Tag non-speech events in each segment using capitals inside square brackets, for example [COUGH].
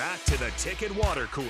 back to the Ticket Water Cooler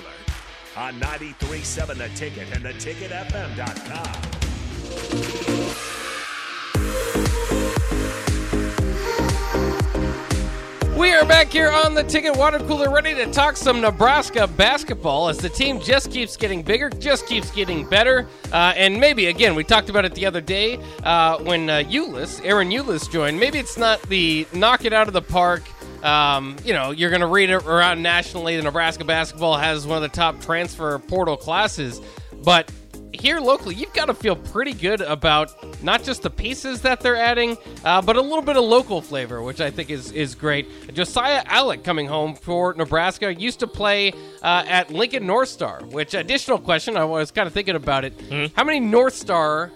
on 93.7 The Ticket and the theticketfm.com. We are back here on the Ticket Water Cooler, ready to talk some Nebraska basketball as the team just keeps getting bigger, just keeps getting better. Uh, and maybe, again, we talked about it the other day uh, when uh, Ulis, Ahron Ulis joined. Maybe it's not the knock it out of the park. Um, you know, you're going to read it around nationally. The Nebraska basketball has one of the top transfer portal classes. But here locally, you've got to feel pretty good about not just the pieces that they're adding, uh, but a little bit of local flavor, which I think is is great. Josiah Allick coming home for Nebraska used to play uh, at Lincoln North Star. Which additional question? I was kind of thinking about it. How many North Star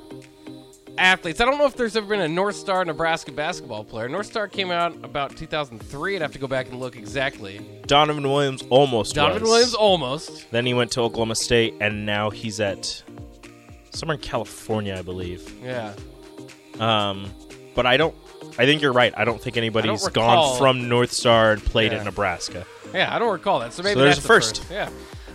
athletes. I don't know if there's ever been a North Star Nebraska basketball player. North Star came out about 2003. I'd have to go back and look exactly. Donovan Williams almost Donovan was. Williams almost. Then he went to Oklahoma State, and now he's at somewhere in California, I believe. Yeah. Um, but I don't. I think you're right. I don't think anybody's recall- gone from North Star and played Yeah. at Nebraska. Yeah, I don't recall that. So maybe there's that's a the first. Yeah.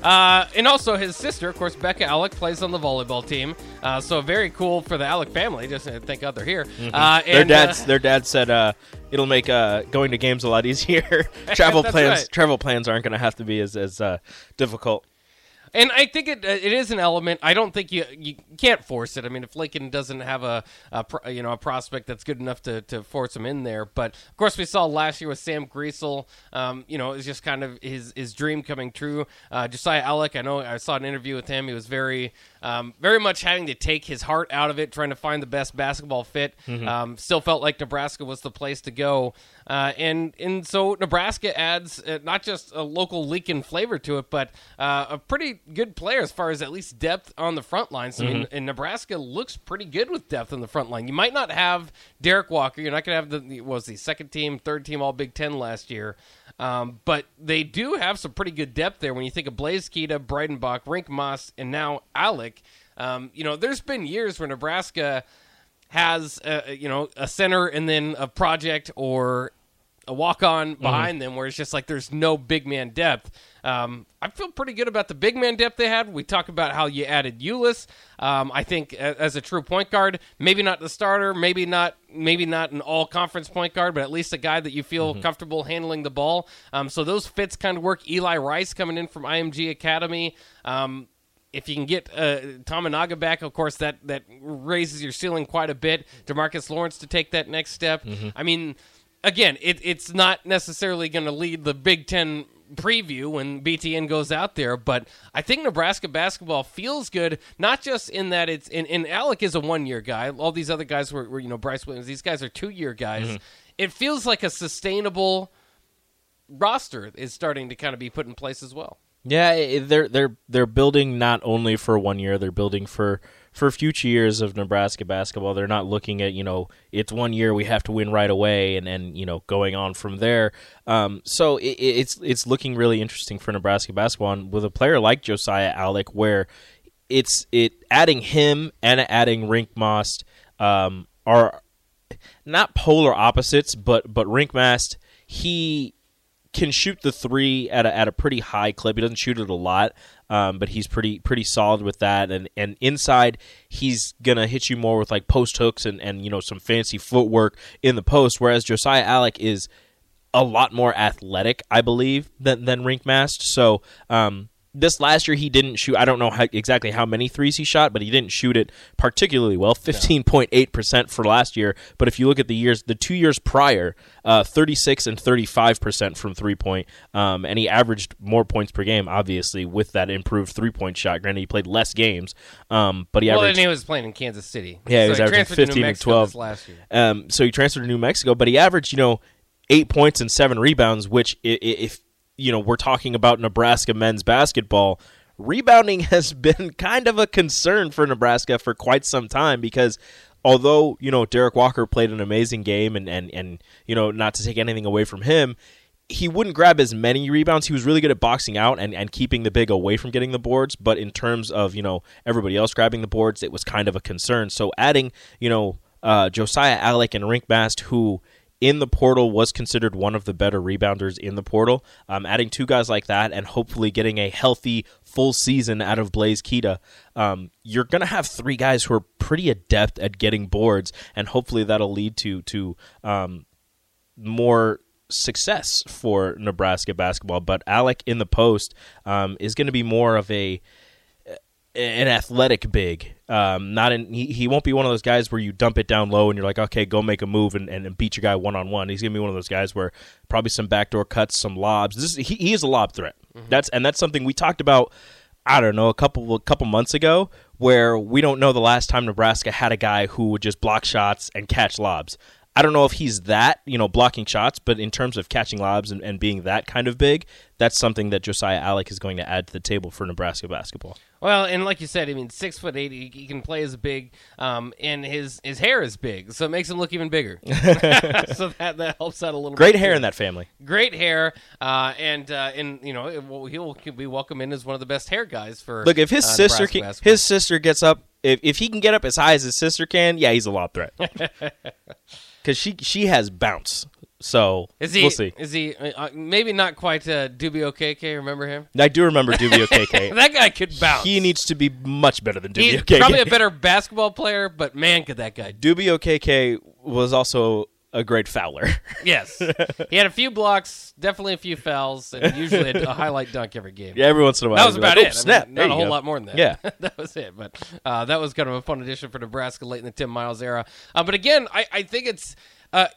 Uh, and also his sister, of course, Becca Allick plays on the volleyball team. Uh, so very cool for the Allick family. Just uh, thank God they're here. Uh, Mm-hmm. Their and, dad, uh, their dad said uh, it'll make uh, going to games a lot easier. [LAUGHS] [LAUGHS] travel plans, right. travel plans aren't going to have to be as as uh, difficult. And I think it uh, it is an element. I don't think you you can't force it. I mean, if Lincoln doesn't have a, a you know a prospect that's good enough to, to force him in there, but of course we saw last year with Sam Griesel. Um, you know, it was just kind of his his dream coming true. Uh, Josiah Allick, I know I saw an interview with him. He was very um, very much having to take his heart out of it, trying to find the best basketball fit. Um, still felt like Nebraska was the place to go. Uh, and and so Nebraska adds uh, not just a local Lincoln flavor to it, but uh, a pretty good player as far as at least depth on the front lines. I mean, and Nebraska looks pretty good with depth on the front line. You might not have Derek Walker. You're not going to have the was the second team, third team All Big Ten last year. Um, but they do have some pretty good depth there when you think of Blaise Keita, Breidenbach, Rienk Mast, and now Allick. Um, you know, there's been years where Nebraska has uh, you know a center and then a project or a walk on behind them where it's just like there's no big man depth. Um, I feel pretty good about the big man depth they had. We talked about how you added Ulis. Um, I think as a true point guard, maybe not the starter, maybe not maybe not an all conference point guard, but at least a guy that you feel comfortable handling the ball. Um, so those fits kind of work. Eli Rice coming in from IMG Academy. Um, if you can get uh, Tominaga back, of course, that that raises your ceiling quite a bit. Jamarques Lawrence to take that next step. I mean, again, it, it's not necessarily going to lead the Big Ten preview when BTN goes out there, but I think Nebraska basketball feels good, not just in that it's in, and Allick is a one year guy. All these other guys were, were you know Brice Williams. These guys are two year guys. Mm-hmm. It feels like a sustainable roster is starting to kind of be put in place as well. Yeah, they're they're they're building not only for one year, they're building for for future years of Nebraska basketball. They're not looking at you know it's one year we have to win right away and and you know going on from there. Um, so it, it's it's looking really interesting for Nebraska basketball and with a player like Josiah Allick, where it's it adding him and adding Rienk Mast um, are not polar opposites, but but Rienk Mast he can shoot the three at a, at a pretty high clip. He doesn't shoot it a lot, um, but he's pretty pretty solid with that. And and inside, he's gonna hit you more with like post hooks and and you know some fancy footwork in the post. Whereas Josiah Allick is a lot more athletic, I believe, than than Rienk Mast. So um, this last year he didn't shoot. I don't know how, exactly how many threes he shot, but he didn't shoot it particularly well. Fifteen point eight percent for last year. But if you look at the years, the two years prior, uh, thirty six and thirty five percent from three point, um, and he averaged more points per game. Obviously, with that improved three point shot. Granted, he played less games, um, but he Well, averaged and he was playing in Kansas City. Yeah, he So was averaging transferred to 15 and 12. last year. Um, so he transferred to New Mexico, but he averaged, you know, eight points and seven rebounds. Which, if you know, we're talking about Nebraska men's basketball, rebounding [LAUGHS] has been kind of a concern for Nebraska for quite some time because. Although you know Derek Walker played an amazing game, and, and, and you know not to take anything away from him, he wouldn't grab as many rebounds. He was really good at boxing out and, and keeping the big away from getting the boards. But in terms of you know everybody else grabbing the boards, it was kind of a concern. So adding you know uh, Josiah Allick and Rienk Mast, who in the portal was considered one of the better rebounders in the portal. Um, adding two guys like that and hopefully getting a healthy full season out of Blaise Keita, um, you're going to have three guys who are pretty adept at getting boards, and hopefully that'll lead to to um, more success for Nebraska basketball. But Allick in the post um, is going to be more of a an athletic big. Um, not in he, he won't be one of those guys where you dump it down low and you're like, okay, go make a move and, and, beat your guy one on one. He's gonna be one of those guys where probably some backdoor cuts, some lobs. This he, he is a lob threat. Mm-hmm. That's and that's something we talked about. I don't know a couple a couple months ago where we don't know the last time Nebraska had a guy who would just block shots and catch lobs. I don't know if he's that, you know, blocking shots, but in terms of catching lobs and, and being that kind of big, that's something that Josiah Allick is going to add to the table for Nebraska basketball. Well, and like you said, I mean, six foot eight, he, he can play as big, um, and his his hair is big, so it makes him look even bigger. [LAUGHS] so that that helps out a little. Bit. Great hair too. in that family. Great hair, uh, and uh, and you know he'll be welcome in as one of the best hair guys for. Look, if his uh, sister can, basketball. his sister gets up, if if he can get up as high as his sister can, yeah, he's a lob threat. [LAUGHS] Because she she has bounce. So is he? we'll see. Is he? Uh, maybe not quite uh, Duby Okeke. Remember him? I do remember Dubio [LAUGHS] KK. that guy could bounce. he needs to be much better than He's Duby Okeke. probably a better basketball player, but man, could that guy? Duby Okeke was also a great fouler. [LAUGHS] Yes, he had a few blocks, definitely a few fouls, and usually a, a highlight dunk every game. yeah, every once in a while. That was about like, it. "Oh, I mean, not a whole go." lot more than that. Yeah. [LAUGHS] that was it. But uh, that was kind of a fun addition for Nebraska late in the Tim Miles era. Uh, but again, I, I think it's. Uh,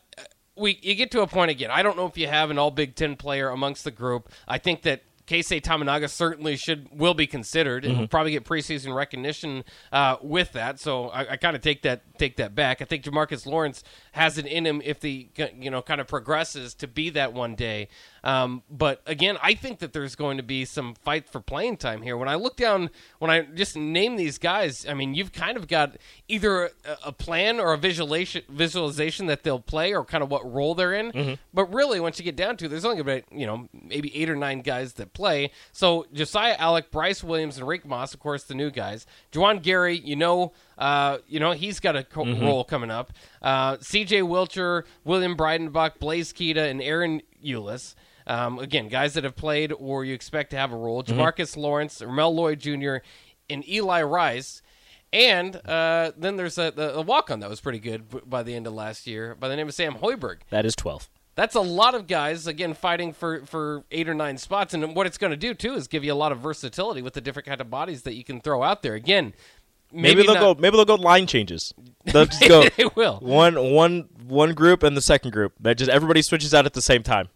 we you get to a point again. I don't know if you have an all Big Ten player amongst the group. I think that Keisei Tominaga certainly should will be considered and will probably get preseason recognition uh, with that. So I, I kind of take that take that back. I think Jamarques Lawrence has it in him if the you know kind of progresses to be that one day. Um, but again, I think that there's going to be some fight for playing time here. When I look down, when I just name these guys, I mean, you've kind of got either a, a plan or a visualization visualization that they'll play or kind of what role they're in. But really, once you get down to, it, there's only about you know maybe eight or nine guys that play. So Josiah Allick, Brice Williams, and Rienk Mast, of course, the new guys. Juwan Gary, you know. Uh, you know he's got a co- role coming up. Uh, C.J. Wilcher, William Breidenbach, Blaise Keita, and Ahron Ulis. Um, again, guys that have played or you expect to have a role. Jamarques Lawrence, Mel Lloyd Jr., and Eli Rice. And uh, then there's a, the, a walk on that was pretty good by the end of last year by the name of Sam Hoiberg. That is 12. That's a lot of guys, again, fighting for, for eight or nine spots. And what it's going to do, too, is give you a lot of versatility with the different kind of bodies that you can throw out there. Again, Maybe, maybe, they'll not- go. Maybe they'll go line changes. They'll just [LAUGHS] go they will. one one one group and the second group. That just everybody switches out at the same time.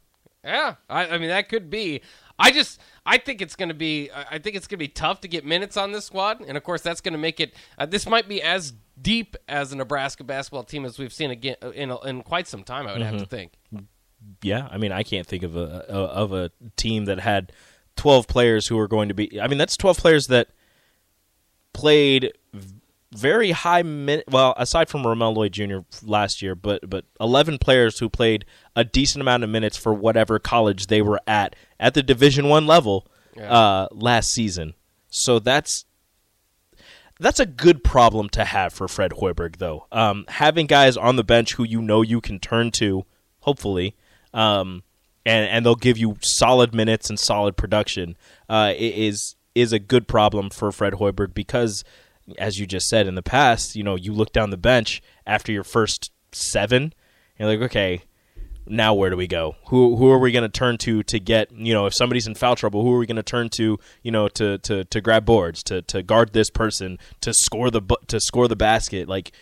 Yeah, I, I mean that could be. I just I think it's going to be I think it's going to be tough to get minutes on this squad, and of course that's going to make it. Uh, this might be as deep as a Nebraska basketball team as we've seen again in in quite some time. I would have to think. Yeah, I mean, I can't think of a, a of a team that had twelve players who are going to be. I mean, that's twelve players that played very high min. Well, aside from Ramel Lloyd Jr. last year, but but eleven players who played a decent amount of minutes for whatever college they were at at the Division One level Yeah. uh, last season. So that's that's a good problem to have for Fred Hoiberg, though. Um, having guys on the bench who you know you can turn to, hopefully, um, and and they'll give you solid minutes and solid production, uh, is is a good problem for Fred Hoiberg because, as you just said in the past, you know you look down the bench after your first seven, you're like, okay, now where do we go? Who who are we going to turn to to get you know if somebody's in foul trouble? Who are we going to turn to you know to, to, to grab boards to, to guard this person to score the to score the basket? Like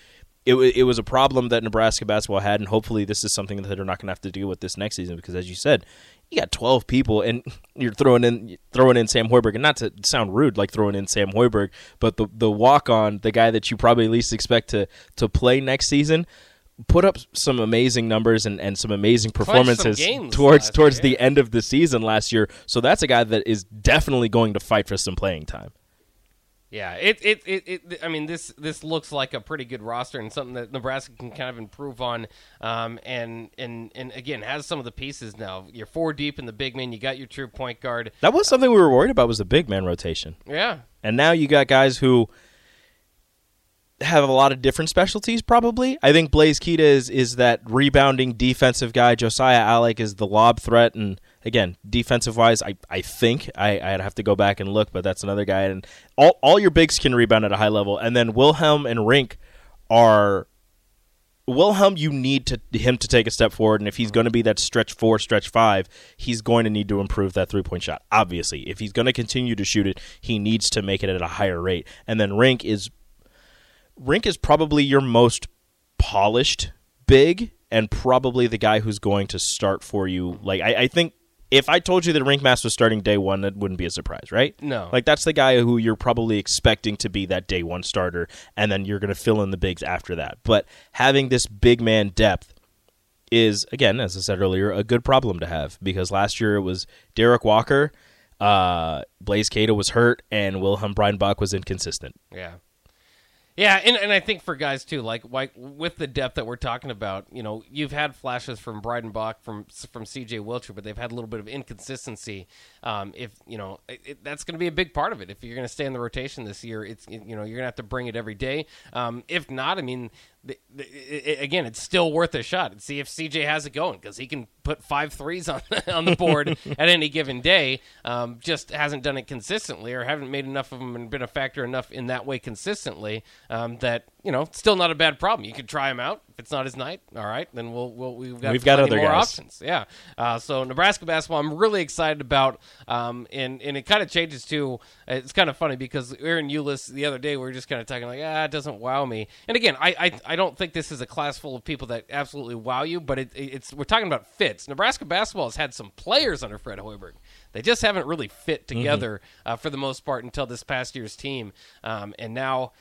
it it was a problem that Nebraska basketball had, and hopefully this is something that they're not going to have to deal with this next season because as you said. You got twelve people, and [LAUGHS] you're throwing in throwing in Sam Hoiberg, and not to sound rude, like throwing in Sam Hoiberg, but the the walk on, the guy that you probably least expect to to play next season, put up some amazing numbers and, and some amazing performances games towards towards year, the end of the season last year. So that's a guy that is definitely going to fight for some playing time. Yeah, it, it, it, it I mean this this looks like a pretty good roster and something that Nebraska can kind of improve on. Um, and and and again has some of the pieces now. You're four deep in the big man. You got your true point guard. That was something we were worried about was the big man rotation. Yeah, And now you got guys who have a lot of different specialties. Probably, I think Blaise Keita is is that rebounding defensive guy. Josiah Allick is the lob threat, and again, defensive wise, I, I think I I'd have to go back and look, but that's another guy. And all all your bigs can rebound at a high level, and then Wilhelm and Rienk are Wilhelm, you need to him to take a step forward, and if he's going to be that stretch four, stretch five, he's going to need to improve that three point shot. Obviously, if he's going to continue to shoot it, he needs to make it at a higher rate. And then Rienk is Rienk is probably your most polished big, and probably the guy who's going to start for you. Like I, I think if I told you that Rienk Mast was starting day one, that wouldn't be a surprise, right? No. Like that's the guy who you're probably expecting to be that day one starter, and then you're going to fill in the bigs after that. But having this big man depth is, again, as I said earlier, a good problem to have because last year it was Derek Walker, uh, Blaise Keita was hurt, and Wilhelm Breidenbach was inconsistent. Yeah. Yeah, and, and I think for guys too, like like with the depth that we're talking about, you know, you've had flashes from Breidenbach, from from C.J. Wilcher, but they've had a little bit of inconsistency. Um, if you know, it, that's going to be a big part of it. If you're going to stay in the rotation this year, it's you know you're going to have to bring it every day. Um, if not, I mean, the, the, it, again, it's still worth a shot and see if CJ has it going because he can put five threes on [LAUGHS] on the board [LAUGHS] at any given day. Um, just hasn't done it consistently or haven't made enough of them and been a factor enough in that way consistently um, that you know still not a bad problem. You could try him out. If it's not his night, all right, then we'll, we'll we've got we've got other more guys. options. Yeah. Uh, so Nebraska basketball, I'm really excited about, um, and and it kind of changes too. It's kind of funny because Ahron Ulis the other day we were just kind of talking like, ah, it doesn't wow me. And again, I, I I don't think this is a class full of people that absolutely wow you, but it, it's we're talking about fits. Nebraska basketball has had some players under Fred Hoiberg. They just haven't really fit together Mm-hmm. uh, for the most part until this past year's team, um, and now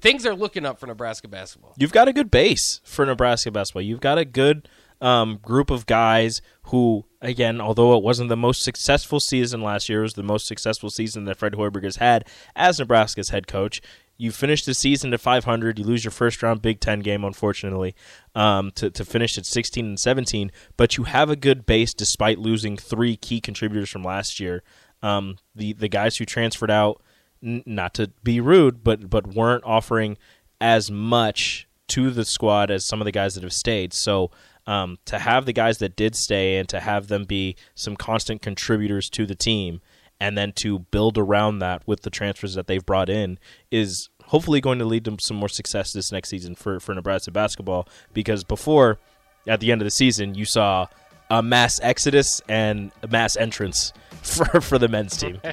things are looking up for Nebraska basketball. You've got a good base for Nebraska basketball. You've got a good um, group of guys who, again, although it wasn't the most successful season last year, it was the most successful season that Fred Hoiberg has had as Nebraska's head coach. You finish the season to 500. You lose your first round Big Ten game, unfortunately, um, to, to finish at 16 and 17. But you have a good base despite losing three key contributors from last year. Um, the the guys who transferred out, n- not to be rude, but but weren't offering as much to the squad as some of the guys that have stayed. So um, to have the guys that did stay and to have them be some constant contributors to the team, and then to build around that with the transfers that they've brought in is hopefully going to lead to some more success this next season for for Nebraska basketball. Because before, at the end of the season, you saw a mass exodus and a mass entrance [LAUGHS] for for the men's team. [LAUGHS]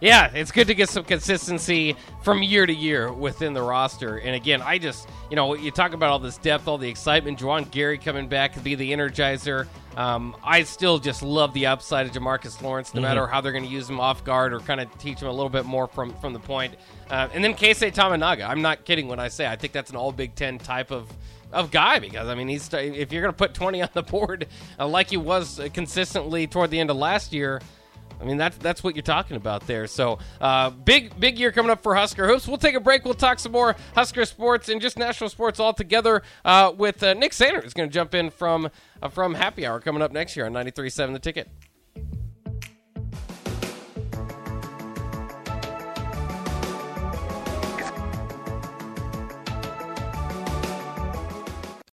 Yeah, it's good to get some consistency from year to year within the roster. And again, I just, you know, you talk about all this depth, all the excitement, Juwan Gary coming back to be the energizer. Um, I still just love the upside of Jamarques Lawrence, no matter how they're going to use him off guard or kind of teach him a little bit more from, from the point. Uh, and then Keisei Tominaga. I'm not kidding when I say I think that's an all Big Ten type of of guy because I mean he's if you're going to put 20 [LAUGHS] on the board uh, like he was consistently toward the end of last year. I mean that's that's what you're talking about there. So uh, big big year coming up for Husker hoops. We'll take a break. We'll talk some more Husker sports and just national sports all together uh, with uh, Nick Sander is going to jump in from uh, from Happy Hour coming up next year on 93.7 The Ticket.